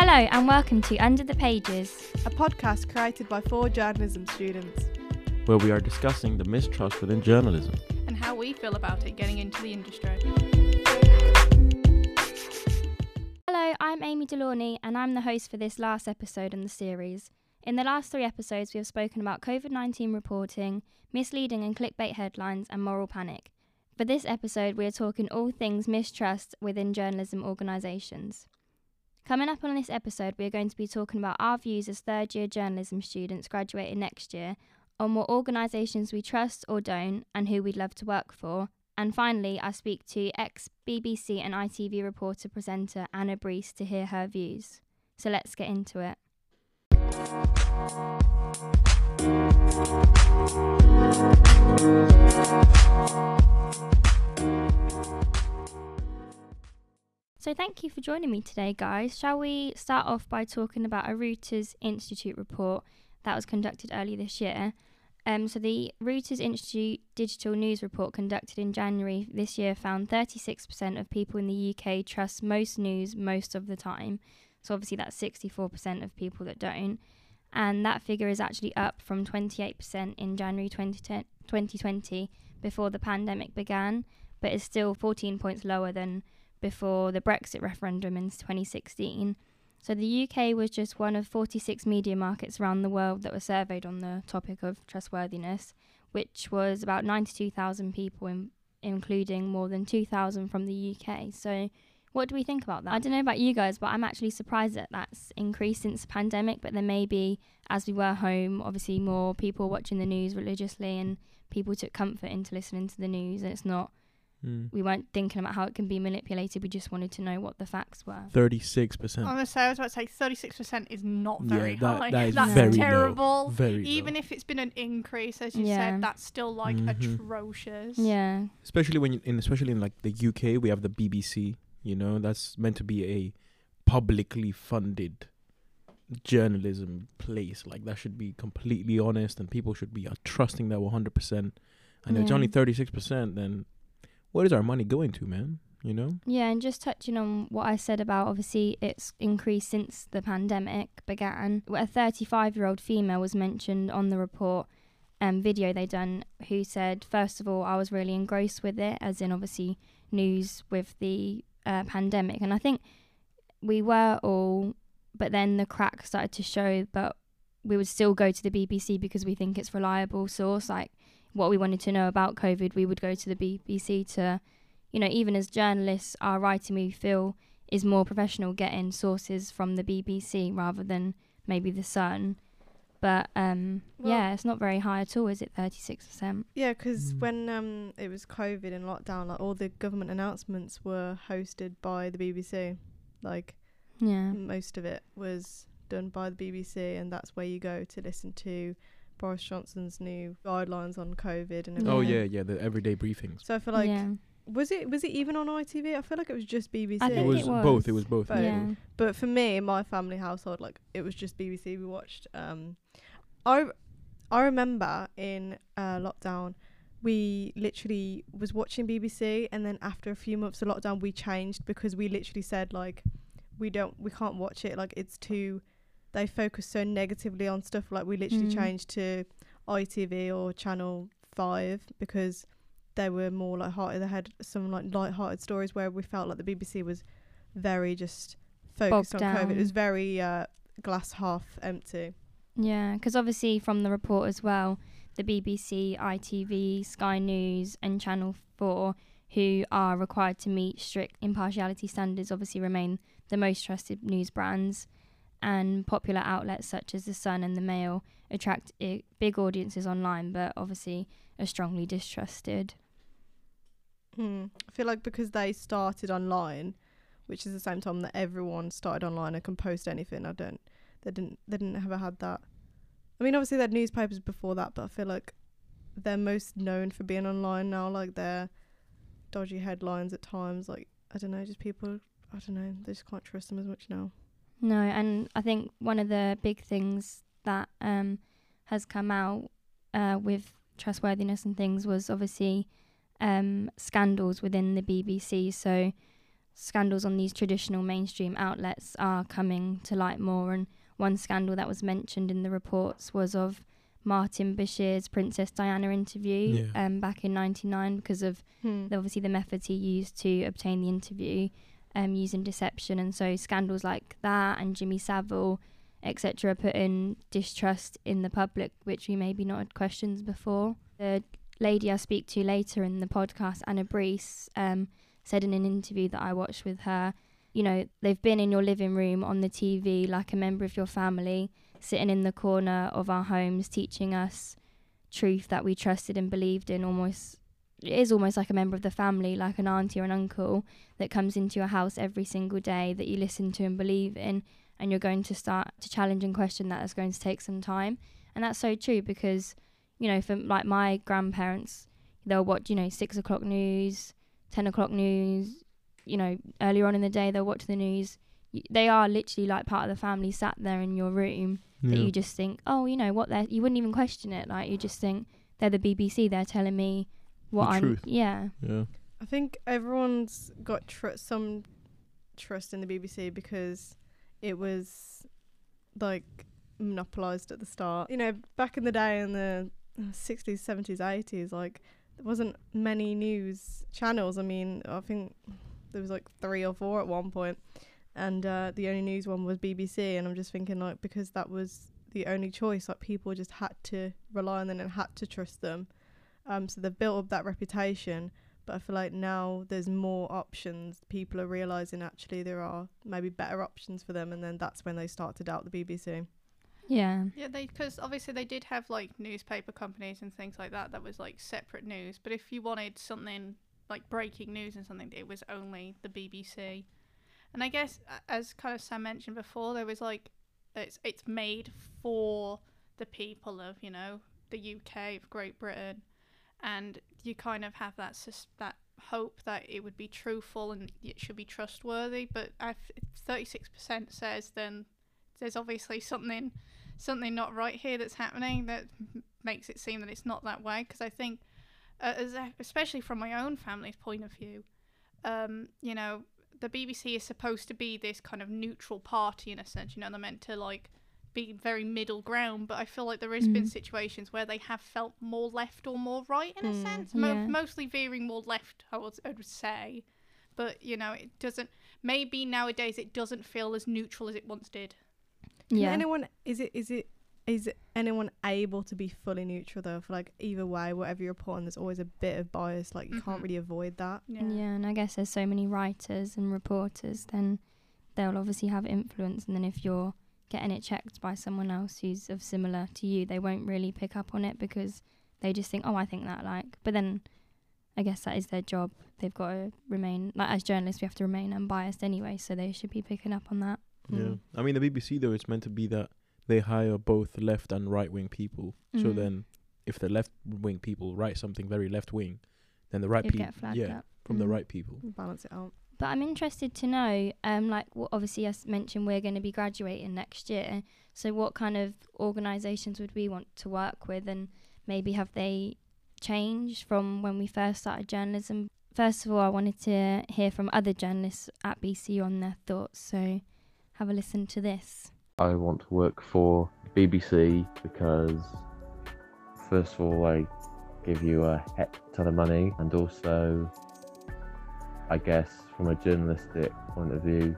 Hello and welcome to Under the Pages. a podcast created by four journalism students. where we are discussing the mistrust within journalism. and how we feel about it getting into the industry. Hello, I'm Amy Delauney and I'm the host for this last episode in the series. In the last three episodes, we have spoken about COVID 19 reporting, misleading and clickbait headlines, and moral panic. For this episode, we are talking all things mistrust within journalism organisations. Coming up on this episode, we are going to be talking about our views as third year journalism students graduating next year on what organisations we trust or don't and who we'd love to work for. And finally, I speak to ex BBC and ITV reporter presenter Anna Brees to hear her views. So let's get into it. So, thank you for joining me today, guys. Shall we start off by talking about a Reuters Institute report that was conducted earlier this year? Um, so, the Reuters Institute Digital News Report conducted in January this year found 36% of people in the UK trust most news most of the time. So, obviously, that's 64% of people that don't. And that figure is actually up from 28% in January 2010 2020 before the pandemic began, but is still 14 points lower than before the Brexit referendum in 2016. So the UK was just one of 46 media markets around the world that were surveyed on the topic of trustworthiness, which was about 92,000 people, in, including more than 2,000 from the UK. So what do we think about that? I don't know about you guys, but I'm actually surprised that that's increased since the pandemic. But then maybe as we were home, obviously more people watching the news religiously and people took comfort into listening to the news and it's not Mm. we weren't thinking about how it can be manipulated. We just wanted to know what the facts were. Thirty-six percent. I'm gonna say I was about to say 36% is not very Yeah, that- high. that is that's very low. terrible. Very Even low. if it's been an increase, as you Yeah. said, that's still like Mhm. atrocious. Yeah, especially when you, in especially in like the UK, we have the BBC. You know, that's meant to be a publicly funded journalism place. Like that should be completely honest, and people should be uh, trusting that one hundred percent. And if it's only thirty-six percent, then what is our money going to, man? You know. yeah, and just touching on what I said about obviously it's increased since the pandemic began. A 35 year old female was mentioned on the report um, video they done who said, first of all, I was really engrossed with it, as in obviously news with the uh, pandemic. And I think we were all, but then the crack started to show, but we would still go to the BBC because we think it's reliable source. Like what we wanted to know about COVID, we would go to the BBC to, you know, even as journalists, our writing we feel is more professional getting sources from the BBC rather than maybe the Sun. But um, Well- yeah, it's not very high at all, is it? Thirty six percent. Yeah, 'cause Mm. when um it was COVID and lockdown, like all the government announcements were hosted by the BBC. Like Yeah. most of it was done by the BBC, and that's where you go to listen to Boris Johnson's new guidelines on COVID and everything. Oh Yeah. yeah, yeah, the everyday briefings. So I feel like yeah. was it was it even on ITV? I feel like it was just BBC. I think It was, it both. It was. was both. Both. Yeah. But for me, in my family household, like it was just BBC we watched. Um, I I remember in uh, lockdown, we literally was watching BBC, and then after a few months of lockdown, we changed because we literally said like, we don't, we can't watch it. Like it's too, they focus so negatively on stuff. Like we literally Mm. changed to ITV or Channel Five because they were more like hearted. They had some like light-hearted stories where we felt like the BBC was very just focused Bogged on COVID. It was very uh, glass half empty. Yeah, because obviously from the report as well, the BBC, ITV, Sky News, and Channel 4, who are required to meet strict impartiality standards, obviously remain the most trusted news brands. And popular outlets such as The Sun and The Mail attract I- big audiences online, but obviously are strongly distrusted. Hmm. I feel like because they started online, which is the same time that everyone started online and can post anything. I don't. They didn't. They didn't ever had that. I mean, obviously they had newspapers before that, but I feel like they're most known for being online now. Like their dodgy headlines at times. Like I don't know, just people. I don't know. They just can't trust them as much now. No, and I think one of the big things that um, has come out uh, with trustworthiness and things was obviously um, scandals within the BBC. So scandals on these traditional mainstream outlets are coming to light more. And one scandal that was mentioned in the reports was of Martin Bashir's Princess Diana interview Yeah. um, back in '99 because of Hmm. the- obviously the methods he used to obtain the interview um, using deception and so scandals like that and Jimmy Savile etc put in distrust in the public which we maybe not had questions before. The lady I speak to later in the podcast Anna Brees um, said in an interview that I watched with her you know they've been in your living room on the TV like a member of your family sitting in the corner of our homes teaching us truth that we trusted and believed in almost is almost like a member of the family, like an auntie or an uncle that comes into your house every single day that you listen to and believe in, and you're going to start to challenge and question that. That's going to take some time, and that's so true because, you know, for like my grandparents, they'll watch, you know, six o'clock news, ten o'clock news, you know, earlier on in the day they'll watch the news. Y- They are literally like part of the family sat there in your room that you just think, oh, you know what? They you wouldn't even question it. Like you just think they're the BBC. They're telling me what The I'm. truth. Yeah, yeah. I think everyone's got tr- some trust in the BBC because it was like monopolized at the start. You know, back in the day in the 60s, 70s, 80s, like there wasn't many news channels. I mean, I think there was like three or four at one point, and uh, the only news one was BBC. And I'm just thinking like because that was the only choice, like people just had to rely on them and had to trust them. Um, so they've built up that reputation but I feel like now there's more options. People are realizing actually there are maybe better options for them, and then that's when they start to doubt the BBC. yeah, Yeah, they because obviously they did have like newspaper companies and things like that that was like separate news. But if you wanted something like breaking news and something, it was only the BBC. And I guess as kind of Sam mentioned before, there was like it's it's made for the people of you know the UK of Great Britain, and you kind of have that sus- that hope that it would be truthful and it should be trustworthy. But thirty six percent says then there's obviously something something not right here that's happening that makes it seem that it's not that way. Because I think, uh, as a, especially from my own family's point of view, um, you know, the BBC is supposed to be this kind of neutral party in a sense. You know, they're meant to like be very middle ground. But I feel like there has been Mm. situations where they have felt more left or more right in a Mm, sense. Mo- yeah. mostly veering more left, I would, I would say. But you know, it doesn't. Maybe nowadays it doesn't feel as neutral as it once did. Can yeah. anyone is it is it is anyone able to be fully neutral though? For like either way, whatever you're put on, there's always a bit of bias. Like you can't Mhm. really avoid that. yeah, and I guess there's so many writers and reporters, then they'll obviously have influence, and then if you're getting it checked by someone else who's of similar to you, they won't really pick up on it because they just think, oh, I think that, like. But then, I guess that is their job. They've got to remain like as journalists, we have to remain unbiased anyway, so they should be picking up on that. Yeah. Mm. I mean, the BBC though, it's meant to be that they hire both left and right wing people. So Mhm. then, if the left wing people write something very left wing, then the right people, yeah, up. from the Mm. right people. Balance it out. But I'm interested to know, um, like well, obviously as mentioned, we're going to be graduating next year. So what kind of organisations would we want to work with, and maybe have they changed from when we first started journalism? First of all, I wanted to hear from other journalists at BCU on their thoughts. So have a listen to this. I want to work for BBC because, first of all, I give you a heck ton of money, and also, I guess, from a journalistic point of view,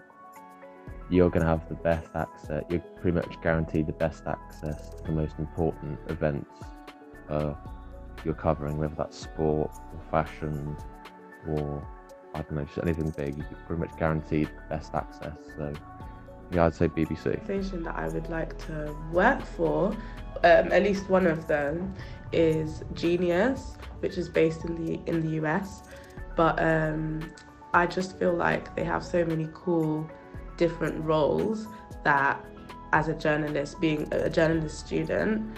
you're going to have the best access. You're pretty much guaranteed the best access to the most important events uh, you're covering, whether that's sport or fashion or I don't know, just anything big. You're pretty much guaranteed the best access. So, yeah, I'd say BBC. Station that I would like to work for, um, at least one of them, is Genius, which is based in the in the US. But um, I just feel like they have so many cool, different roles that, as a journalist, being a journalist student,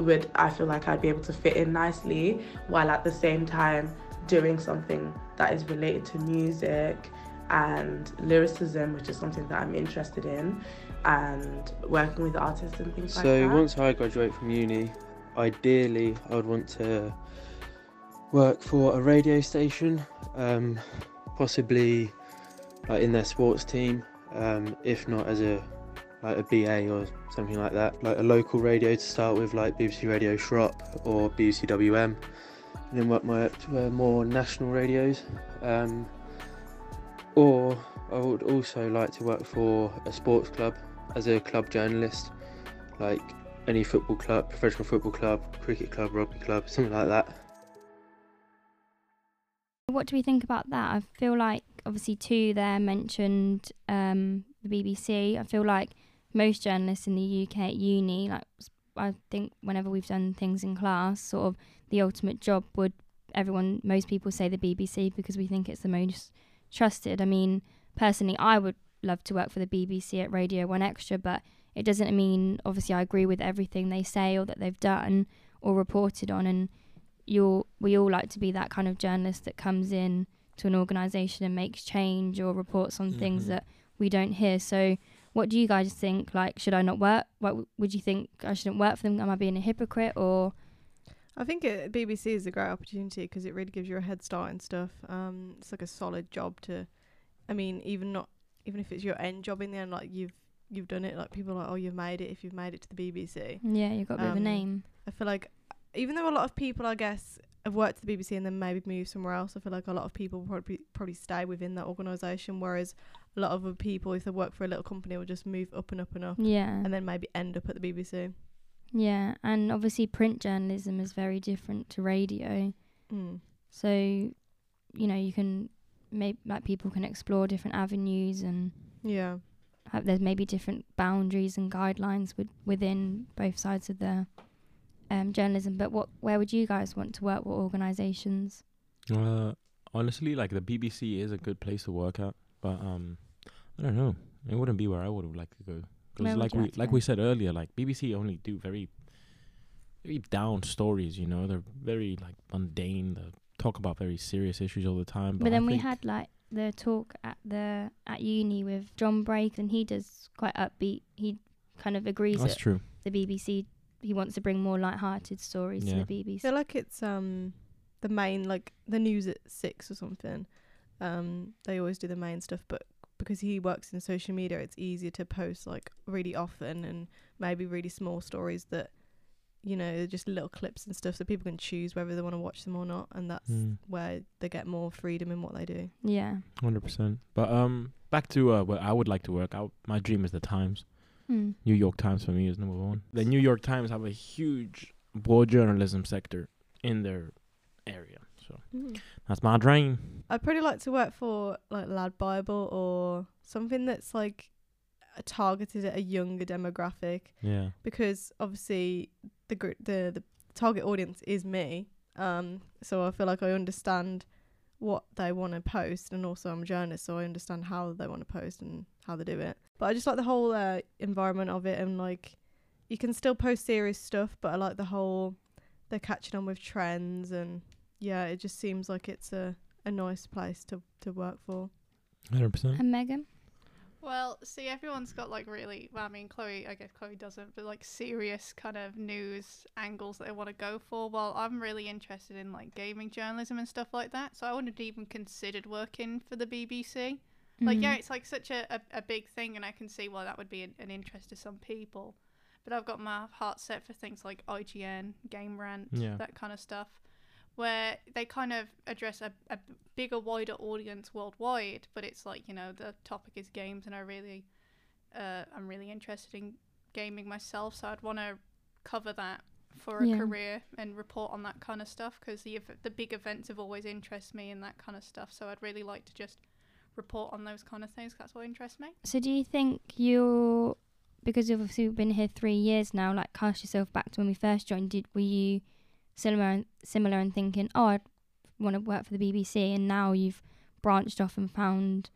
would I feel like I'd be able to fit in nicely, while at the same time doing something that is related to music and lyricism, which is something that I'm interested in, and working with artists and things like that. So once I graduate from uni, ideally I would want to work for a radio station, um, possibly like in their sports team. Um, if not as a like a BA or something like that, like a local radio to start with, like BBC Radio Shrop or BBC WM, and then work my way up to uh, more national radios. Um, or I would also like to work for a sports club as a club journalist, like any football club, professional football club, cricket club, rugby club, something like that. What do we think about that? I feel like obviously two there mentioned um, the BBC. I feel like most journalists in the UK at uni, like I think whenever we've done things in class, sort of the ultimate job would everyone most people say the BBC because we think it's the most trusted. I mean, personally I would love to work for the BBC at Radio 1 Extra, but it doesn't mean obviously I agree with everything they say or that they've done or reported on and you'll we all like to be that kind of journalist that comes in to an organization and makes change or reports on things Mhm. that we don't hear. So what do you guys think? Like, should I not work? What w- would you think I shouldn't work for them? Am I being a hypocrite or? I think it, BBC is a great opportunity because it really gives you a head start and stuff. Um, it's like a solid job to. I mean, even not even if it's your end job in the end, like you've you've done it. Like people are like, oh, you've made it if you've made it to the BBC. Yeah, you've got a bit of a Um, name. I feel like even though a lot of people, I guess, have worked at the BBC and then maybe move somewhere else, I feel like a lot of people probably probably stay within that organisation. Whereas a lot of other people, if they work for a little company, will just move up and up and up, Yeah, and then maybe end up at the BBC. yeah, and obviously print journalism is very different to radio. Mm. So, you know, you can maybe like people can explore different avenues and Yeah. have, there's maybe different boundaries and guidelines with, within both sides of the um, journalism. But what where would you guys want to work? What organisations? Uh, honestly, like the BBC is a good place to work at, but um, I don't know. It wouldn't be where I would have liked to go. Because like we like like we said earlier, like BBC only do very very down stories. You know, they're very like mundane. They talk about very serious issues all the time. But, But I then we had like the talk at the at uni with John Brake, and he does quite upbeat. He kind of agrees that's that true. the BBC he wants to bring more light-hearted stories Yeah. to the I BBC. feel like it's um the main like the news at six or something. Um, they always do the main stuff, but because he works in social media, it's easier to post like really often and maybe really small stories that you know they're just little clips and stuff, so people can choose whether they want to watch them or not, and that's Mm. where they get more freedom in what they do. yeah. Hundred percent. But um, back to uh, where I would like to work. I, my dream is the Times. Hmm. New York Times for me is number one. The New York Times have a huge war journalism sector in their area, so that's my dream. I'd pretty like to work for like Lad Bible or something that's like targeted at a younger demographic. Yeah. because obviously the gr- the the target audience is me. Um, so I feel like I understand what they want to post, and also I'm a journalist, so I understand how they want to post and how they do it. But I just like the whole uh, environment of it, and like you can still post serious stuff, but I like the whole they're catching on with trends, and yeah, it just seems like it's a a nice place to to work for. Hundred percent. And Megan. Well, see, everyone's got like really. Well, I mean, Chloe. I guess Chloe doesn't, but like serious kind of news angles that they want to go for. Well, I'm really interested in like gaming journalism and stuff like that. So I wouldn't have even considered working for the BBC. Like, yeah, Mm. it's like such a, a, a big thing, and I can see why that would be an, an interest to some people. But I've got my heart set for things like IGN, Game Rant, Yeah. that kind of stuff, where they kind of address a, a bigger, wider audience worldwide. But it's like you know the topic is games, and I really, uh, I'm really interested in gaming myself, so I'd want to cover that for a Yeah. career and report on that kind of stuff because the the big events have always interested me and that kind of stuff. So I'd really like to just report on those kind of things. 'cause That's what interests me. So do you think you're because you've obviously been here three years now? Like, cast yourself back to when we first joined. Did were you similar and similar and thinking, oh, I want to work for the BBC, and now you've branched off and found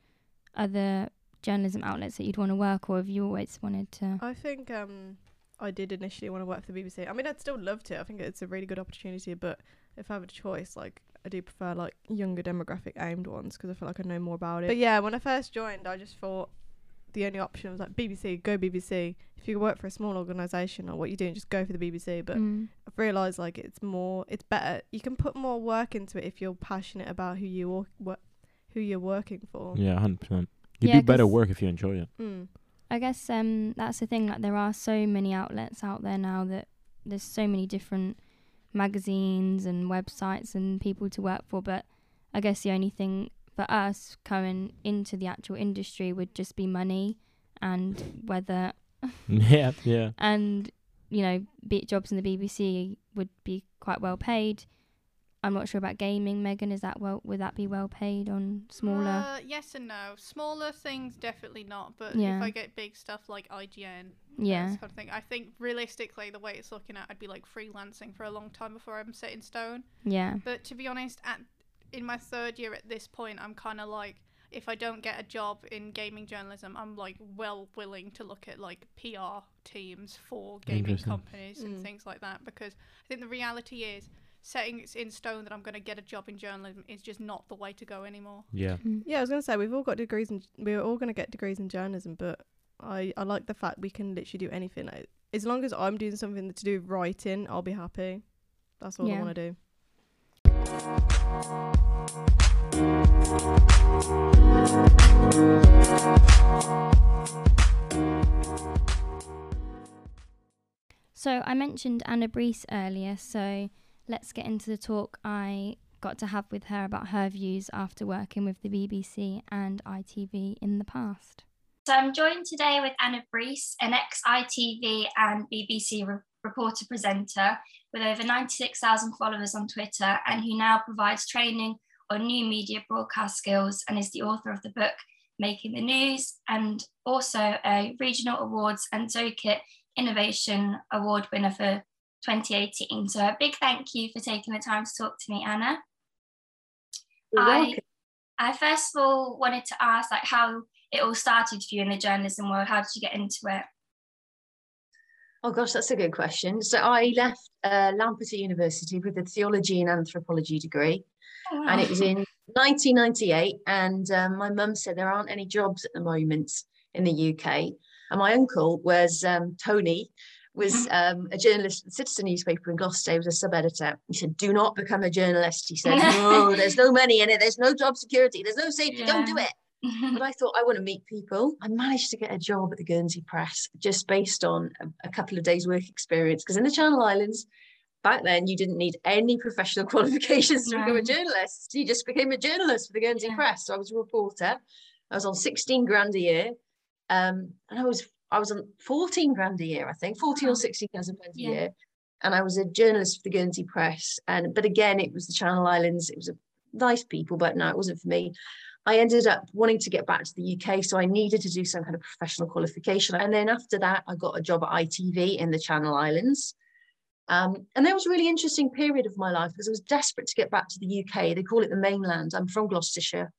other journalism outlets that you'd want to work, or have you always wanted to? I think um I did initially want to work for the BBC. I mean, I'd still love to. I think it's a really good opportunity, but if I have a choice, like I do prefer like younger demographic aimed ones because I feel like I know more about it. But yeah, when I first joined, I just thought the only option was like BBC, go BBC. If you work for a small organisation or what you're doing, just go for the BBC. But Mm. I've realised like it's more, it's better. You can put more work into it if you're passionate about who you wo- wo- who you're working for. Yeah, hundred percent. You Yeah, do better work if you enjoy it. Mm. I guess um that's the thing. Like there are so many outlets out there now that there's so many different magazines and websites and people to work for. But I guess the only thing for us coming into the actual industry would just be money and whether yeah, yeah. and you know be jobs in the BBC would be quite well paid. I'm not sure about gaming. Megan, is that well? Would that be well paid on smaller? Uh, yes and no. Smaller things definitely not, but Yeah. if I get big stuff like IGN, yeah, this kind of thing, I think realistically the way it's looking at, I'd be like freelancing for a long time before I'm set in stone. yeah, But to be honest, at in my third year at this point, I'm kind of like, if I don't get a job in gaming journalism, I'm like well willing to look at like PR teams for gaming Interesting. companies and Mm. things like that because I think the reality is setting it in stone that I'm going to get a job in journalism is just not the way to go anymore. Yeah. Mm. Yeah, I was gonna say we've all got degrees in we're all gonna get degrees in journalism, but I I like the fact we can literally do anything. Like, as long as I'm doing something to do writing, I'll be happy. That's all I want to do. So I mentioned Anna Brees earlier, so let's get into the talk I got to have with her about her views after working with the BBC and ITV in the past. So I'm joined today with Anna Brees, an ex-ITV and BBC re- reporter presenter with over 96,000 followers on Twitter and who now provides training on new media broadcast skills and is the author of the book Making the News and also a regional awards and Zokit Innovation Award winner for 2018. So a big thank you for taking the time to talk to me, Anna. You're I, welcome. I first of all wanted to ask like how it all started for you in the journalism world. How did you get into it? Oh gosh, that's a good question. So I left uh, Lampeter University with a theology and anthropology degree, and it was in 1998. And um, my mum said there aren't any jobs at the moment in the UK. And my uncle was um, Tony, was um, a journalist at the Citizen newspaper in Gloucester. He was a sub editor. He said, "Do not become a journalist." He said, "No, there's no money in it. There's no job security. There's no safety. Don't do it." but I thought I want to meet people. I managed to get a job at the Guernsey Press just based on a, a couple of days' work experience. Because in the Channel Islands, back then, you didn't need any professional qualifications to become a journalist. You just became a journalist for the Guernsey Yeah. Press. So I was a reporter. I was on 16 grand a year. Um, and I was I was on 14 grand a year, I think, 14 Wow. or 16,000 pounds a Yeah. year. And I was a journalist for the Guernsey Press. And but again, it was the Channel Islands. It was a nice people, but no, it wasn't for me. I ended up wanting to get back to the UK, so I needed to do some kind of professional qualification. And then after that, I got a job at ITV in the Channel Islands. Um, and that was a really interesting period of my life because I was desperate to get back to the UK. They call it the mainland. I'm from Gloucestershire.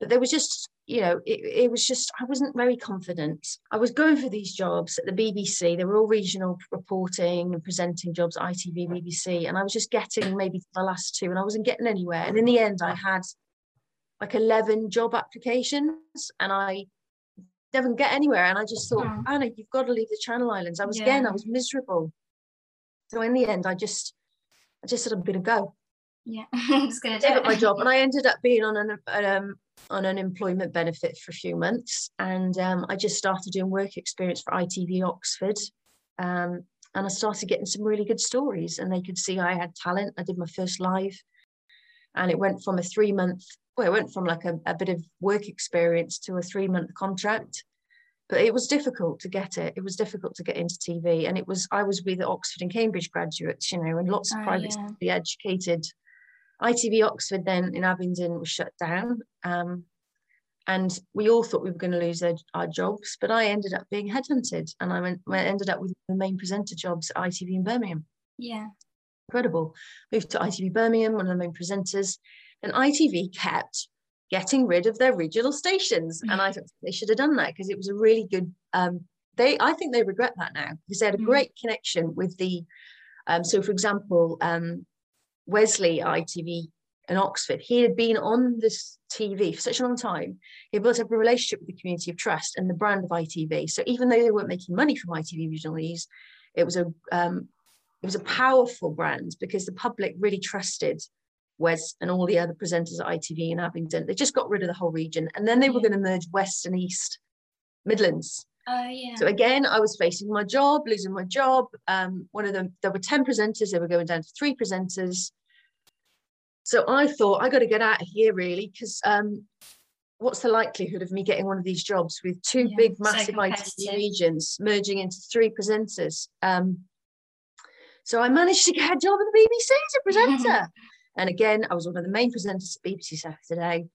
But there was just, you know, it, it was just, I wasn't very confident. I was going for these jobs at the BBC. They were all regional reporting and presenting jobs ITV, BBC. And I was just getting maybe the last two and I wasn't getting anywhere. And in the end, I had like 11 job applications and I didn't get anywhere. And I just thought, Oh. Anna, you've got to leave the Channel Islands. I was again, I was miserable. So in the end, I just, I just said I'm going to go. Yeah, I'm just gonna do it. my job, and I ended up being on an um, on an employment benefit for a few months, and um, I just started doing work experience for ITV Oxford, um, and I started getting some really good stories, and they could see I had talent. I did my first live, and it went from a three month, well, it went from like a, a bit of work experience to a three month contract. But it was difficult to get it. It was difficult to get into TV, and it was I was with Oxford and Cambridge graduates, you know, and lots of Oh, privately yeah. educated ITV Oxford then in Abingdon was shut down. Um, and we all thought we were going to lose our, our jobs, but I ended up being headhunted and I went, ended up with the main presenter jobs at ITV in Birmingham. Yeah. Incredible. Moved to ITV Birmingham, one of the main presenters. And ITV kept getting rid of their regional stations. And I thought they should have done that because it was a really good, um, they, I think they regret that now because they had a Mm. great connection with the, um, so for example, um, Wesley ITV in Oxford, he had been on this TV for such a long time. He built up a relationship with the community of trust and the brand of ITV. So even though they weren't making money from ITV Regional News, it was a um, it was a powerful brand because the public really trusted Wes and all the other presenters at ITV in Abingdon. They just got rid of the whole region. And then they were going to merge West and East Midlands. Oh yeah. So again, I was facing my job, losing my job. Um, one of them, there were 10 presenters, they were going down to three presenters. So I thought, I got to get out of here really, because um, what's the likelihood of me getting one of these jobs with two Yeah, big, massive ITV competitive. regions merging into three presenters? Um, so I managed to get a job at the BBC as a presenter. and again, I was one of the main presenters at BBC Saturday.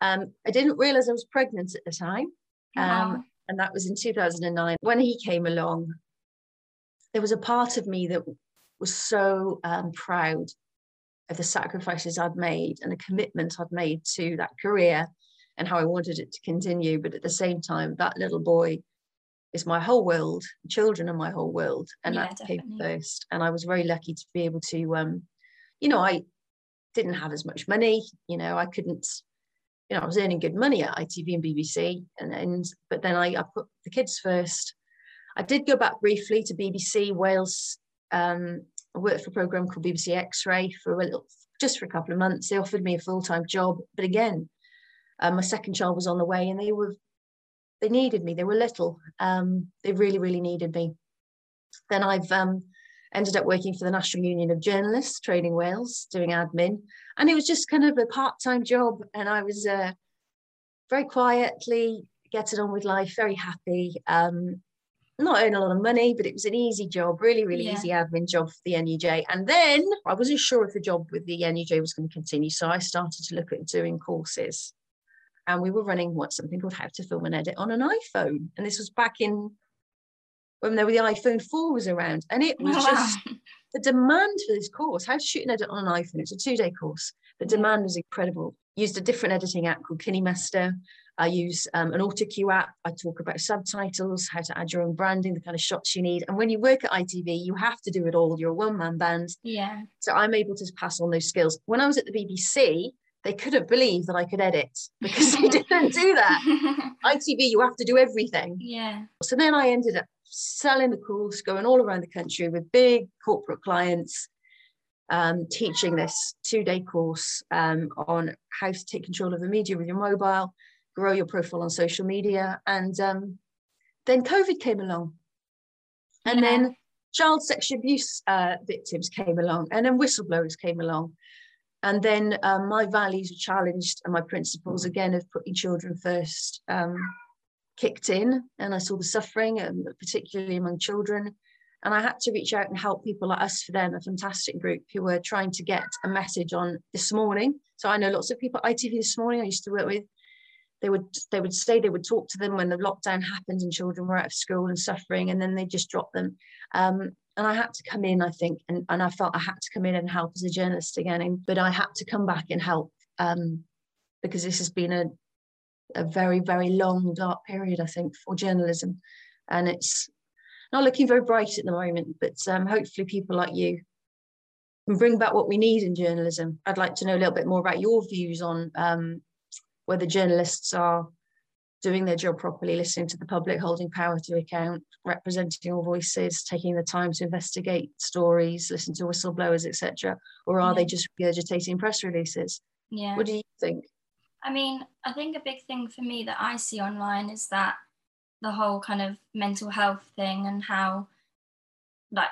Um, I didn't realize I was pregnant at the time. Wow. Um, and that was in 2009. When he came along, there was a part of me that was so um, proud of the sacrifices I'd made and the commitment I'd made to that career and how I wanted it to continue. But at the same time, that little boy is my whole world. Children are my whole world, and Yeah, that came first. And I was very lucky to be able to, um, you know, I didn't have as much money. You know, I couldn't you know, I was earning good money at ITV and BBC, and, and but then I, I put the kids first. I did go back briefly to BBC Wales. Um, I worked for a program called BBC X-Ray for a little, just for a couple of months. They offered me a full-time job, but again, um, my second child was on the way, and they were they needed me. They were little. Um, they really, really needed me. Then I've um, ended up working for the National Union of Journalists, Training Wales, doing admin and it was just kind of a part-time job and i was uh, very quietly getting on with life very happy um, not earning a lot of money but it was an easy job really really Yeah. easy admin job for the nuj and then i wasn't sure if the job with the nuj was going to continue so i started to look at doing courses and we were running what something called how to film and edit on an iphone and this was back in when there were the iphone 4 was around and it was Wow. just the demand for this course, how to shoot and edit on an iPhone, it's a two day course. The demand was incredible. Used a different editing app called KineMaster. I use um, an AutoCue app. I talk about subtitles, how to add your own branding, the kind of shots you need. And when you work at ITV, you have to do it all. You're a one man band. yeah. So I'm able to pass on those skills. When I was at the BBC, they couldn't believe that I could edit because they didn't do that. ITV, you have to do everything. yeah. So then I ended up selling the course, going all around the country with big corporate clients, um, teaching this two day course um, on how to take control of the media with your mobile, grow your profile on social media. And um, then COVID came along. And Yeah. then child sexual abuse uh, victims came along, and then whistleblowers came along. And then um, my values were challenged, and my principles again of putting children first um, kicked in and I saw the suffering, and particularly among children. And I had to reach out and help people like UsForThem, a fantastic group who were trying to get a message on this morning. So I know lots of people at ITV this morning I used to work with. They would they would say they would talk to them when the lockdown happened and children were out of school and suffering, and then they just dropped them. Um, and I had to come in, I think, and, and I felt I had to come in and help as a journalist again. And, but I had to come back and help um, because this has been a a very, very long, dark period, I think, for journalism. And it's not looking very bright at the moment, but um, hopefully people like you can bring back what we need in journalism. I'd like to know a little bit more about your views on um, whether journalists are doing their job properly, listening to the public, holding power to account, representing all voices, taking the time to investigate stories, listen to whistleblowers, etc., or are they just regurgitating press releases? Yeah. What do you think? I mean, I think a big thing for me that I see online is that the whole kind of mental health thing and how, like,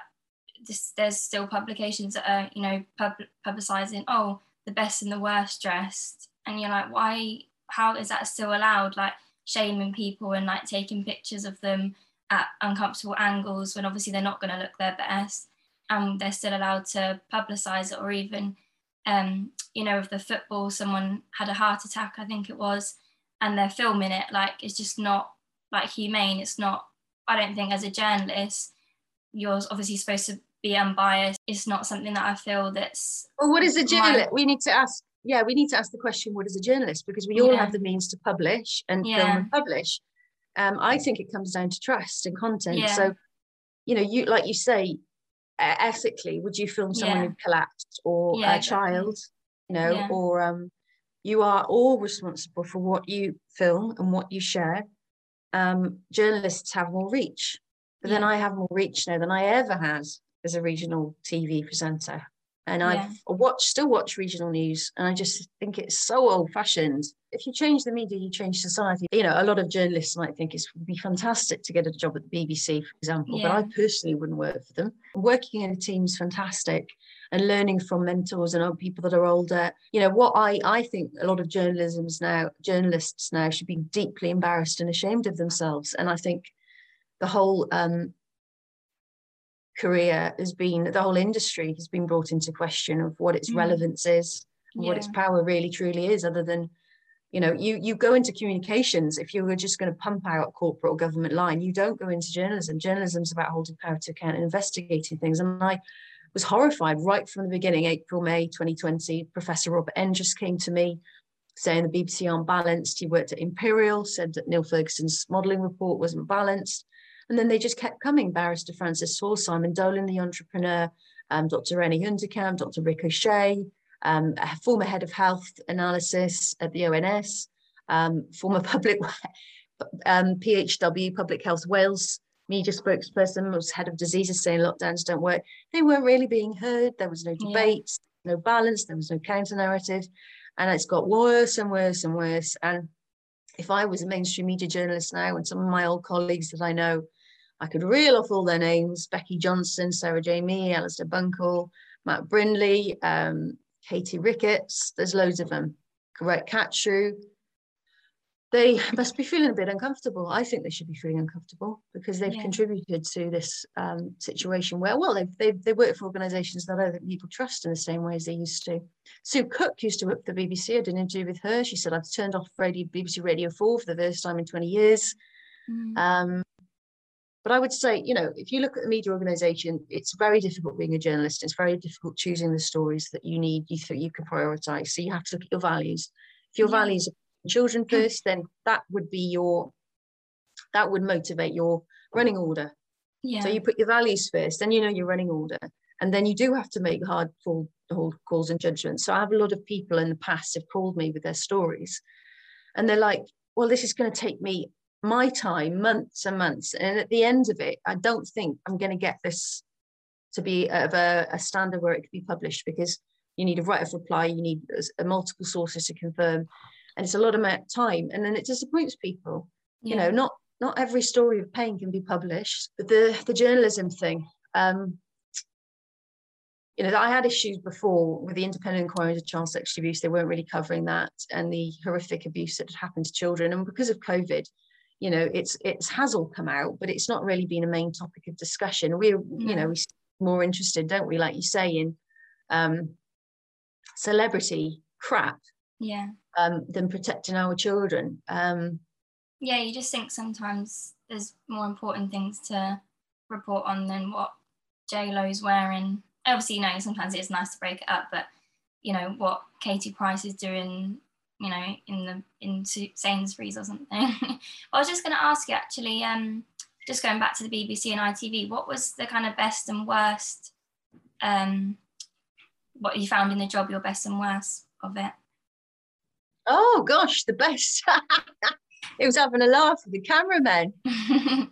this, there's still publications that are, you know, pub- publicizing, oh, the best and the worst dressed. And you're like, why, how is that still allowed? Like, shaming people and like taking pictures of them at uncomfortable angles when obviously they're not going to look their best. And they're still allowed to publicize it or even um, you know, of the football, someone had a heart attack, I think it was, and they're filming it. Like it's just not like humane. It's not. I don't think as a journalist, you're obviously supposed to be unbiased. It's not something that I feel that's. Well, what is a my- journalist? We need to ask. Yeah, we need to ask the question: What is a journalist? Because we all have the means to publish and film and publish. Um, I think it comes down to trust and content. Yeah. So, you know, you like you say, e- ethically, would you film someone Yeah. who collapsed or Yeah, a child? You know, Yeah. or um, you are all responsible for what you film and what you share. Um, journalists have more reach, but then I have more reach now than I ever had as a regional TV presenter And Yeah. I watch, still watch regional news, and I just think it's so old fashioned. If you change the media, you change society. You know, a lot of journalists might think it would be fantastic to get a job at the BBC, for example, but I personally wouldn't work for them. Working in a team is fantastic and learning from mentors and other people that are older. You know, what I, I think a lot of journalism's now, journalists now should be deeply embarrassed and ashamed of themselves. And I think the whole um, career has been, the whole industry has been brought into question of what its Mm. relevance is, and what its power really truly is, other than you know you you go into communications if you were just going to pump out corporate or government line you don't go into journalism. Journalism's about holding power to account and investigating things. And i was horrified right from the beginning april may 2020 professor robert n just came to me saying the bbc aren't balanced. He worked at imperial said that neil ferguson's modelling report wasn't balanced and then they just kept coming barrister Francis Hoar simon dolan the entrepreneur um, dr Renee Hoenderkamp dr rick o'shea um, a former head of health analysis at the ONS, um, former public um, PHW, Public Health Wales media spokesperson, was head of diseases saying lockdowns don't work. They weren't really being heard. There was no Yeah. debate, no balance, there was no counter narrative. And it's got worse and worse and worse. And if I was a mainstream media journalist now, and some of my old colleagues that I know, I could reel off all their names Becky Johnson, Sarah J. Mee, Alistair Bunkall, Matt Brindley, um, Katie Ricketts, there's loads of them. Correct Catchrew. They must be feeling a bit uncomfortable. I think they should be feeling uncomfortable because they've Yeah. contributed to this um, situation where, well, they've, they've, they work for organisations that other people trust in the same way as they used to. Sue Cook used to work for the BBC. I did an interview with her. She said, I've turned off radio, BBC Radio 4 for the first time in 20 years. Mm. Um, but I would say, you know, if you look at the media organisation, it's very difficult being a journalist. It's very difficult choosing the stories that you need, you think you can prioritise. So you have to look at your values. If your values are children first, then that would be your, that would motivate your running order. yeah. So you put your values first, then you know your running order. And then you do have to make hard call, hold calls and judgments. So I have a lot of people in the past have called me with their stories. And they're like, well, this is going to take me my time, months and months. And at the end of it, I don't think I'm going to get this to be of a, a standard where it could be published because you need a right of reply, you need s- uh, multiple sources to confirm. And it's a lot of time. And then it disappoints people you know not not every story of pain can be published but the the journalism thing um you know i had issues before with the independent inquiry into child sexual abuse they weren't really covering that and the horrific abuse that had happened to children and because of covid you know it's it's has all come out but it's not really been a main topic of discussion we're you know we're more interested don't we like you say in um celebrity crap yeah. um than protecting our children um Yeah, you just think sometimes there's more important things to report on than what J Lo's wearing. Obviously, you know, sometimes it's nice to break it up, but you know what Katie Price is doing, you know, in the in Sainsbury's or something. I was just going to ask you actually, um, just going back to the BBC and ITV, what was the kind of best and worst, um, what you found in the job, your best and worst of it? Oh gosh, the best. it was having a laugh with the cameramen.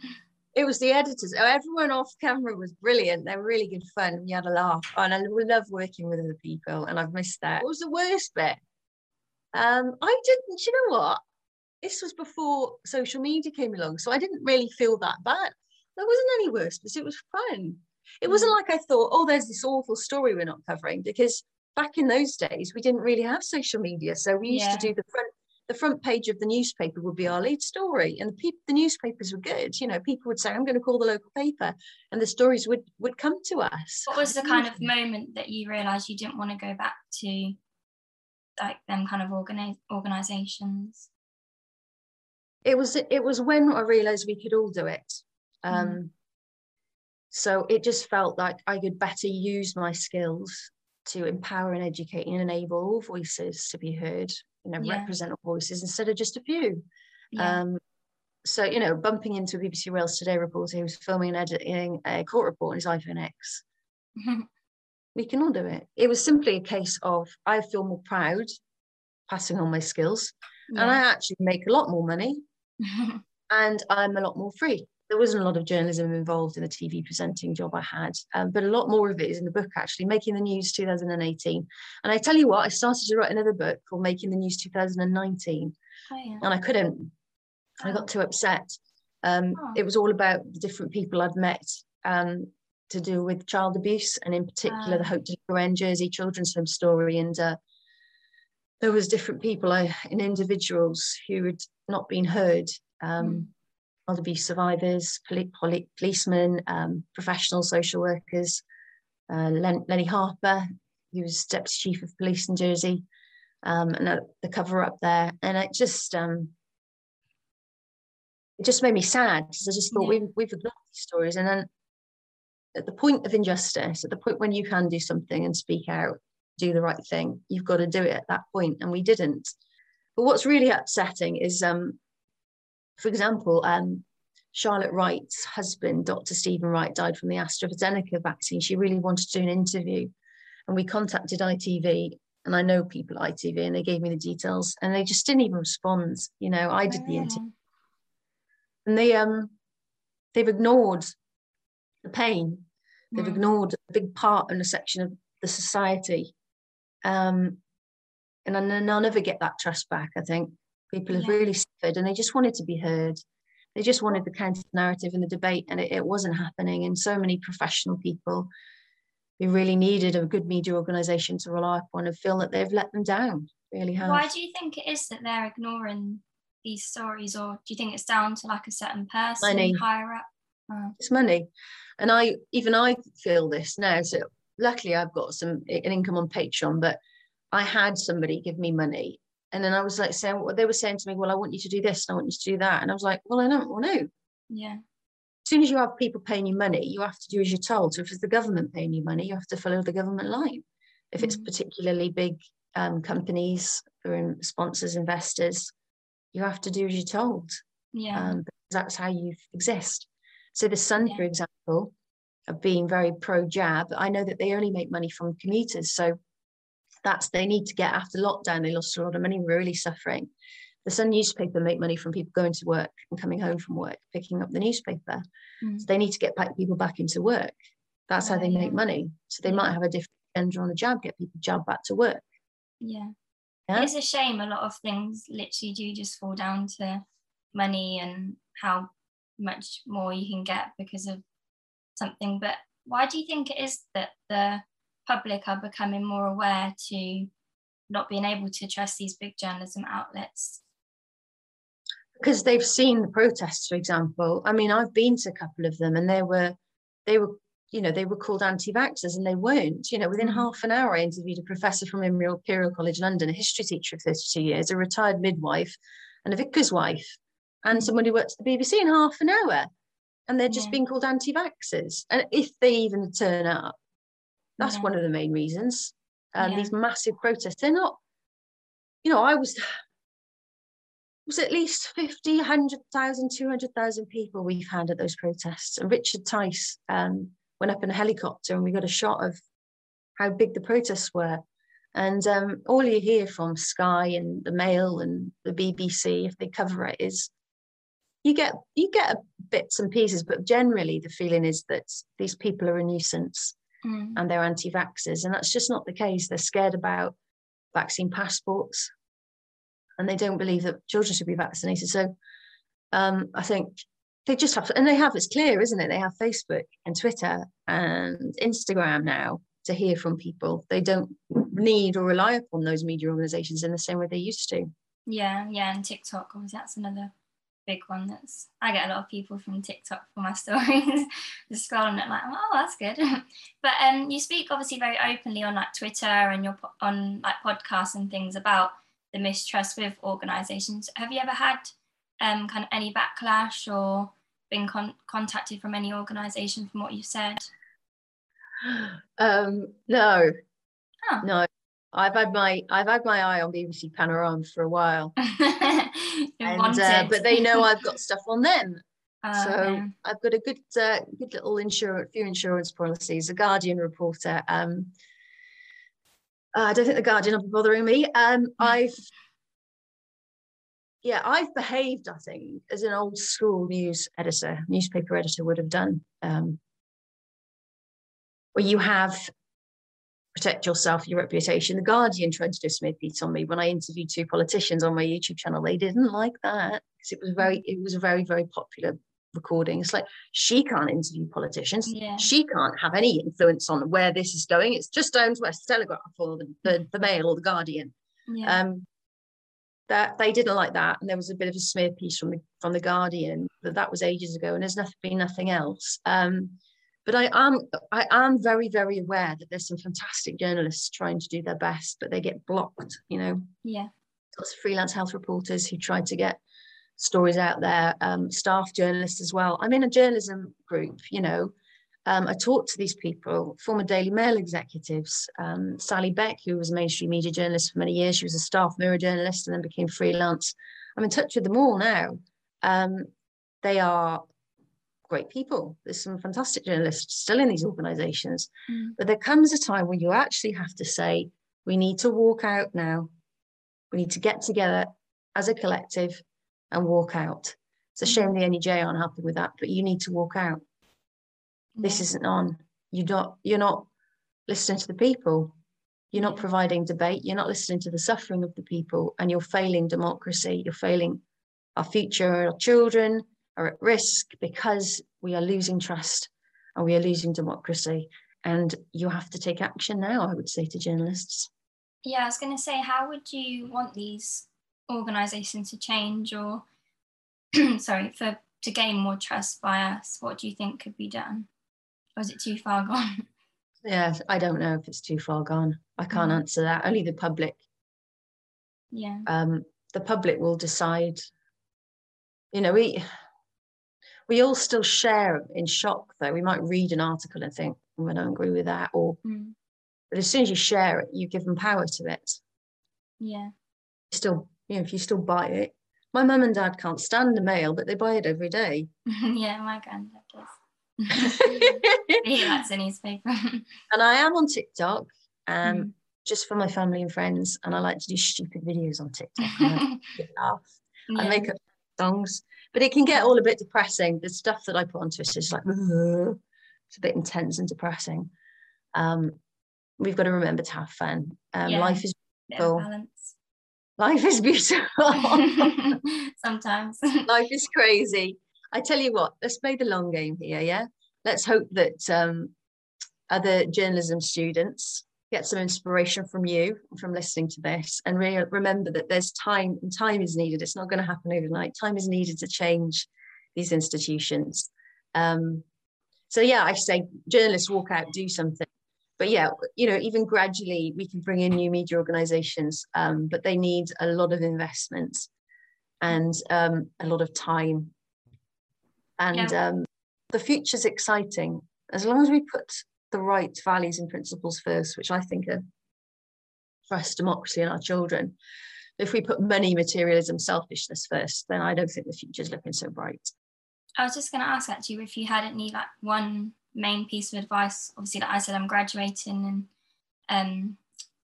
It was the editors. Oh, Everyone off camera was brilliant. They were really good fun. We had a laugh. And I love working with other people. And I've missed that. What was the worst bit? Um, I didn't, you know what? This was before social media came along. So I didn't really feel that bad. There wasn't any worse, but it was fun. It wasn't like I thought, oh, there's this awful story we're not covering because back in those days we didn't really have social media. So we used Yeah. to do the front the front page of the newspaper would be our lead story and the people the newspapers were good you know people would say i'm going to call the local paper and the stories would would come to us what was the kind of moment that you realized you didn't want to go back to like them kind of organi- organizations? It was it was when i realized we could all do it. Um Mm. so it just felt like i could better use my skills to empower and educate and enable all voices to be heard you know Yeah. represent all voices instead of just a few. Yeah. Um, so, you know, bumping into a BBC Wales Today reporter who was filming and editing a court report on his iPhone X, we can all do it. It was simply a case of I feel more proud passing on my skills and I actually make a lot more money and I'm a lot more free. there wasn't a lot of journalism involved in the TV presenting job I had, um, but a lot more of it is in the book actually, Making the News 2018. And I tell you what, I started to write another book called Making the News 2019, Oh, yeah. and I couldn't. I got too upset. Um, Oh. It was all about the different people I'd met um, to do with child abuse, and in particular the Ah. Hope End Jersey Children's Home story. And uh, there was different people I, and individuals who had not been heard. Um, Mm. Child abuse survivors, poli- poli- policemen, um, professional social workers. Uh, Len- Lenny Harper, who was deputy chief of police in Jersey, um, and uh, the cover up there, and it just um, it just made me sad because I just thought Yeah. we've we've ignored these stories, and then at the point of injustice, at the point when you can do something and speak out, do the right thing, you've got to do it at that point, and we didn't. But what's really upsetting is, um, for example, um, Charlotte Wright's husband, Dr. Stephen Wright, died from the AstraZeneca vaccine. She really wanted to do an interview, and we contacted ITV, and I know people at ITV, and they gave me the details, and they just didn't even respond. You know, I did the interview and they um they've ignored the pain they've Mm. ignored a big part and a section of the society um and then i'll never get that trust back i think people have Yeah. really suffered and they just wanted to be heard they just wanted the counter narrative and the debate and it, it wasn't happening and so many professional people who really needed a good media organization to rely upon and feel that they've let them down really have Why do you think it is that they're ignoring these stories, or do you think it's down to like a certain person Money. higher up? Oh, it's money. And i even i feel this now so luckily i've got some an income on patreon but i had somebody give me money and then i was like saying what they were saying to me well i want you to do this and i want you to do that and i was like well i don't want to Yeah. as soon as you have people paying you money you have to do as you're told. So if it's the government paying you money you have to follow the government line. If it's Mhm. particularly big um, companies or in- sponsors investors you have to do as you're told. Yeah, um, that's how you exist. So the Sun, Yeah. for example, have been very pro jab. I know that they only make money from commuters, so that's they need to get after lockdown. They lost a lot of money, were really suffering. The Sun newspaper make money from people going to work and coming home from work, picking up the newspaper. Mm. So they need to get back people back into work. That's how they make money. So they Yeah. might have a different agenda on the jab, get people jab back to work. yeah. Yeah. It's a shame a lot of things literally do just fall down to money and how much more you can get because of something. But why do you think it is that the public are becoming more aware to not being able to trust these big journalism outlets? because they've seen the protests, for example. I mean, I've been to a couple of them, and they were, they were, you know, they were called anti-vaxxers, and they weren't. You know, within Mhm. half an hour, I interviewed a professor from Imperial Imperial College London, a history teacher of 32 years, a retired midwife, and a vicar's wife, and someone who works at the BBC in half an hour, and they're just Yeah. being called anti-vaxxers, and if they even turn up, that's Yeah. one of the main reasons. Um, Yeah. These massive protests, they're not. You know, I was was at least 50, 100,000, 200,000 people we've had at those protests. And Richard Tice um, went up in a helicopter and we got a shot of how big the protests were. And um, all you hear from Sky and the Mail and the BBC, if they cover it, is you get you get bits and pieces, but generally the feeling is that these people are a nuisance Mm. and they're anti-vaxxers, and that's just not the case. They're scared about vaccine passports, and they don't believe that children should be vaccinated. So um, I think they just have to, and they have. It's clear, isn't it? They have Facebook and Twitter and Instagram now to hear from people. They don't need or rely upon those media organisations in the same way they used to. Yeah, yeah, and TikTok, obviously, that's another big one. That's I get a lot of people from TikTok for my stories, just scrolling it like, oh, that's good. but um, you speak obviously very openly on like Twitter and your on like podcasts and things about the mistrust with organisations. Have you ever had um kind of any backlash or been con- contacted from any organisation from what you said? Um, no, no. I've had my I've had my eye on BBC Panorama for a while, and, uh, but they know I've got stuff on them. Oh, so. I've got a good, uh, good little insurance, few insurance policies. A Guardian reporter. Um, uh, I don't think the Guardian will be bothering me. Um, I've yeah, I've behaved, I think, as an old school news editor, newspaper editor would have done, um, where you have protect yourself, your reputation. The Guardian tried to do a smear piece on me when I interviewed two politicians on my YouTube channel. They didn't like that because it was very, it was a very, very popular recording. It's like she can't interview politicians. Yeah. She can't have any influence on where this is going. It's just owns West Telegraph or the, the, the Mail or the Guardian. Yeah. Um, that they didn't like that, and there was a bit of a smear piece from the from the Guardian that that was ages ago, and there's nothing been nothing else. Um, but I am I am very very aware that there's some fantastic journalists trying to do their best, but they get blocked. You know, yeah. lots of freelance health reporters who try to get stories out there, um, staff journalists as well. I'm in a journalism group, you know. Um, I talked to these people, former Daily Mail executives, um, Sally Beck, who was a mainstream media journalist for many years. She was a staff mirror journalist and then became freelance. I'm in touch with them all now. Um, they are great people. There's some fantastic journalists still in these organizations. Mm. But there comes a time when you actually have to say, we need to walk out now. We need to get together as a collective and walk out. It's a shame the NUJ aren't helping with that, but you need to walk out. This isn't on. You're not, you're not listening to the people. You're not providing debate. You're not listening to the suffering of the people, and you're failing democracy. You're failing our future. Our children are at risk because we are losing trust and we are losing democracy. And you have to take action now, I would say to journalists. Yeah, I was going to say, how would you want these organisations to change, or sorry, for to gain more trust by us? What do you think could be done, or is it too far gone? Yeah, I don't know if it's too far gone. I can't Mhm. answer that. Only the public. yeah, Um, the public will decide. You know, we we all still share in shock though. We might read an article and think, "Oh, I don't agree with that, or Mm. but as soon as you share it, you give them power to it. yeah, Still, you know, if you still buy it. My mum and dad can't stand the mail, but they buy it every day. yeah. My granddad does. he likes a newspaper. and I am on TikTok, um, Mm. just for my family and friends, and I like to do stupid videos on TikTok. and I get laugh. I make up songs, but it can get all a bit depressing. The stuff that I put onto it is like it's a bit intense and depressing. Um, we've got to remember to have fun. Um, Yeah. Life is Bit of cool. balance. life is beautiful. Sometimes. life is crazy. I tell you what, let's play the long game here. Yeah, let's hope that um, other journalism students get some inspiration from you from listening to this, and re- remember that there's time and time is needed. It's not going to happen overnight. Time is needed to change these institutions. Um, so yeah, I say journalists walk out, do something. But yeah, you know, even gradually we can bring in new media organizations, um, but they need a lot of investment and um, a lot of time. And Yeah. um, the future's exciting as long as we put the right values and principles first, which I think are us, democracy and our children. If we put money, materialism, selfishness first, then I don't think the future's looking so bright. I was just going to ask actually if you had any like one main piece of advice. Obviously, like I said, I'm graduating and um,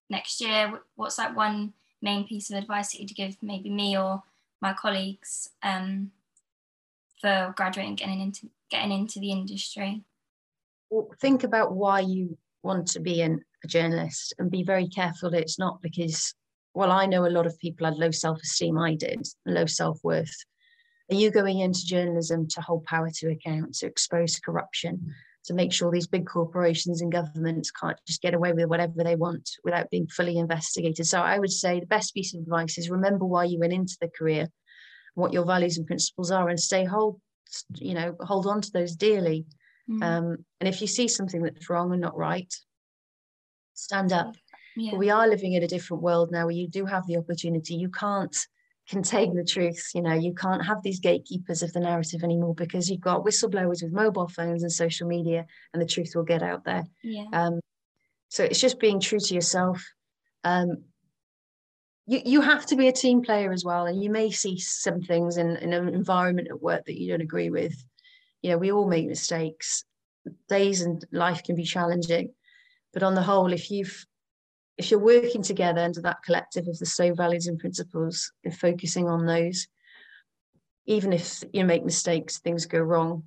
next year. What's like one main piece of advice that you'd give maybe me or my colleagues um, for graduating, getting into getting into the industry? Think about why you want to be an, a journalist and be very careful it's not because, well, I know a lot of people had low self esteem, I did, low self worth. Are you going into journalism to hold power to account, to expose corruption, to make sure these big corporations and governments can't just get away with whatever they want without being fully investigated? So I would say the best piece of advice is remember why you went into the career, what your values and principles are, and stay hold, you know, hold on to those dearly. Mm. Um, and if you see something that's wrong and not right, stand up. yeah. We are living in a different world now where you do have the opportunity. You can't contain the truth. You know, you can't have these gatekeepers of the narrative anymore because you've got whistleblowers with mobile phones and social media, and the truth will get out there. yeah. Um, so it's just being true to yourself. Um, you, you have to be a team player as well. And you may see some things in, in an environment at work that you don't agree with. You know, we all make mistakes. Days and life can be challenging. But on the whole, if you've if you're working together under that collective of the Stowe values and principles, and focusing on those, even if you make mistakes, things go wrong,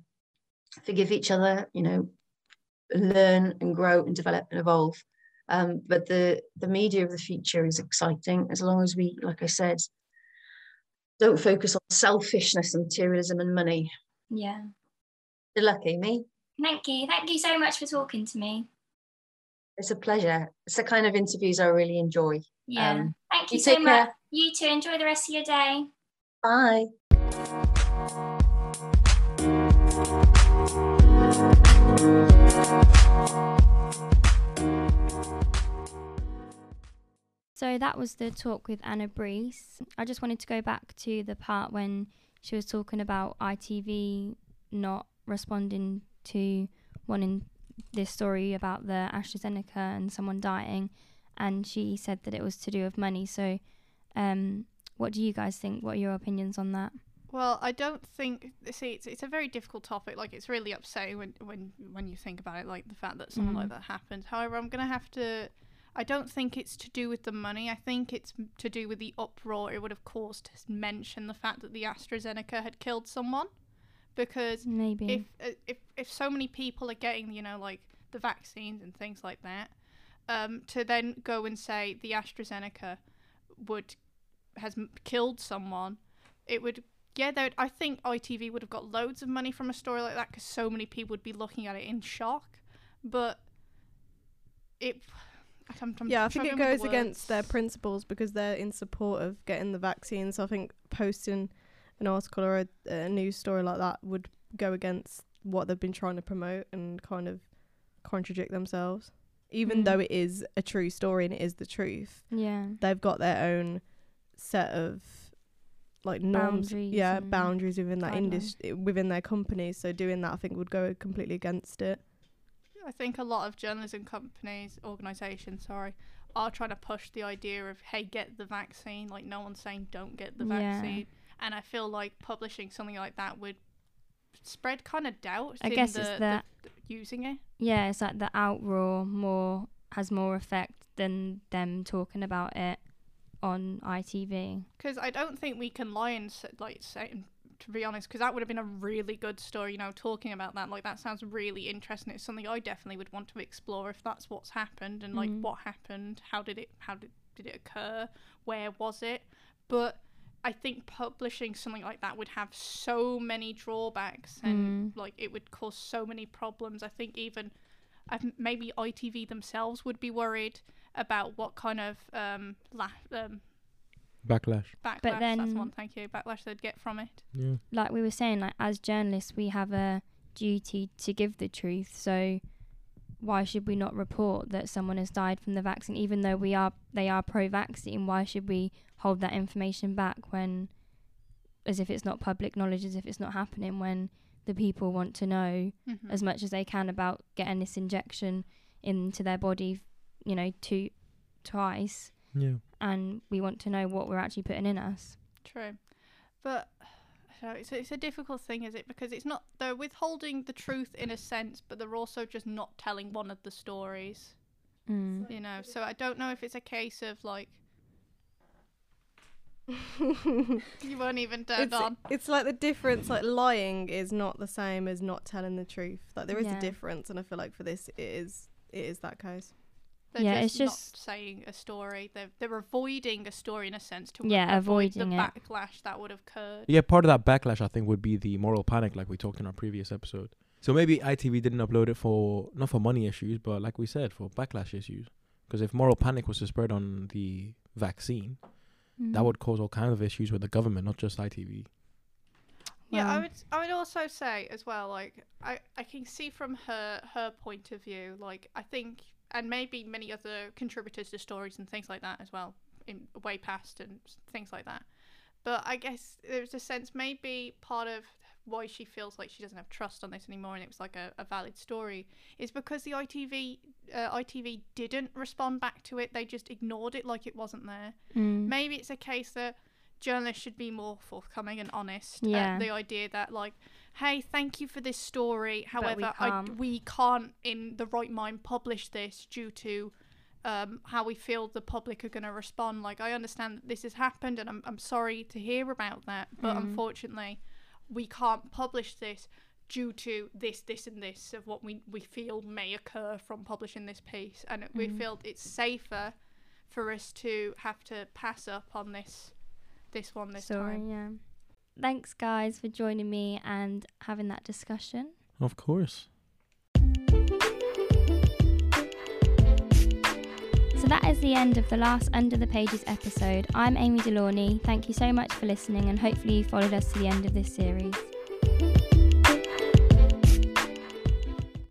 forgive each other, you know, learn and grow and develop and evolve. Um, but the the media of the future is exciting as long as we, like I said, don't focus on selfishness and materialism and money. Yeah. Good luck, Amy. Thank you. Thank you so much for talking to me. It's a pleasure. It's the kind of interviews I really enjoy. Yeah. Um, Thank you, you so much. care. You too. Enjoy the rest of your day. Bye. So that was the talk with Anna Brees. I just wanted to go back to the part when she was talking about ITV not responding to one in this story about the AstraZeneca and someone dying, and she said that it was to do with money. So, um, what do you guys think? What are your opinions on that? Well, I don't think. See, it's it's a very difficult topic. Like, it's really upsetting when when when you think about it. Like the fact that something like Mm. that happened. However, I'm gonna have to. I don't think it's to do with the money. I think it's to do with the uproar it would have caused to mention the fact that the AstraZeneca had killed someone, because Maybe. if uh, if if so many people are getting you know like the vaccines and things like that, um, to then go and say the AstraZeneca would has killed someone, it would yeah. There, I think ITV would have got loads of money from a story like that because so many people would be looking at it in shock, but it. I'm, I'm yeah, I think it goes the against their principles because they're in support of getting the vaccine. So I think posting an article or a, a news story like that would go against what they've been trying to promote and kind of contradict themselves. Even Mm. though it is a true story and it is the truth, yeah. they've got their own set of like norms, Boundaries yeah, boundaries within that industry, within their companies. So doing that, I think, would go completely against it. I think a lot of journalism companies, organisations, sorry, are trying to push the idea of hey, get the vaccine. Like no one's saying don't get the Yeah. vaccine, and I feel like publishing something like that would spread kind of doubt. I in guess the, it's the- that using it. yeah, it's like the outroar more has more effect than them talking about it on ITV. Because I don't think we can lie and like say, to be honest, because that would have been a really good story. You know, talking about that, like that sounds really interesting. It's something I definitely would want to explore if that's what's happened and like Mhm. what happened, how did it, how did did it occur, where was it? But I think publishing something like that would have so many drawbacks and like it would cause so many problems. I think even I th- maybe ITV themselves would be worried about what kind of um, la- um Backlash. backlash. But that's then- one. Thank you. Backlash they'd get from it. Yeah. Like we were saying, like as journalists, we have a duty to give the truth. So why should we not report that someone has died from the vaccine, even though we are they are pro-vaccine? Why should we hold that information back when, as if it's not public knowledge, as if it's not happening when the people want to know Mhm. as much as they can about getting this injection into their body, you know, two twice, Yeah. and we want to know what we're actually putting in us. True, but so it's a, it's a difficult thing, is it? Because it's not they're withholding the truth in a sense, but they're also just not telling one of the stories. Mm. You know, so I don't know if it's a case of like you weren't even turned it's, on. it's like the difference like lying is not the same as not telling the truth like there is Yeah. a difference and i feel like for this it is it is that case They're Yeah, just, it's just- not saying a story. They're they're avoiding a story in a sense to Yeah, avoid the it. backlash that would have occurred. Yeah, part of that backlash, I think, would be the moral panic, like we talked in our previous episode. So maybe ITV didn't upload it for not for money issues, but like we said, for backlash issues. Because if moral panic was to spread on the vaccine, that Mm. would cause all kinds of issues with the government, not just ITV. Yeah, I would. I would also say as well, like I, I can see from her her point of view, like I think, and maybe many other contributors to stories and things like that as well, in way past and things like that. But I guess there's a sense maybe part of why she feels like she doesn't have trust on this anymore, and it was like a, a valid story, is because the ITV uh, ITV didn't respond back to it. They just ignored it like it wasn't there Mm. maybe it's a case that journalists should be more forthcoming and honest Yeah. the idea that like hey thank you for this story however I, can't." we can't in the right mind publish this due to um, how we feel the public are going to respond. Like, I understand that this has happened, and I'm I'm sorry to hear about that, but Mm. unfortunately, we can't publish this due to this, this, and this of what we we feel may occur from publishing this piece, and we Mm. feel it's safer for us to have to pass up on this this one this Sorry, time. yeah. Thanks, guys, for joining me and having that discussion. Of course. So that is the end of the last Under the Pages episode. I'm Amy Delauney. Thank you so much for listening, and hopefully, you followed us to the end of this series.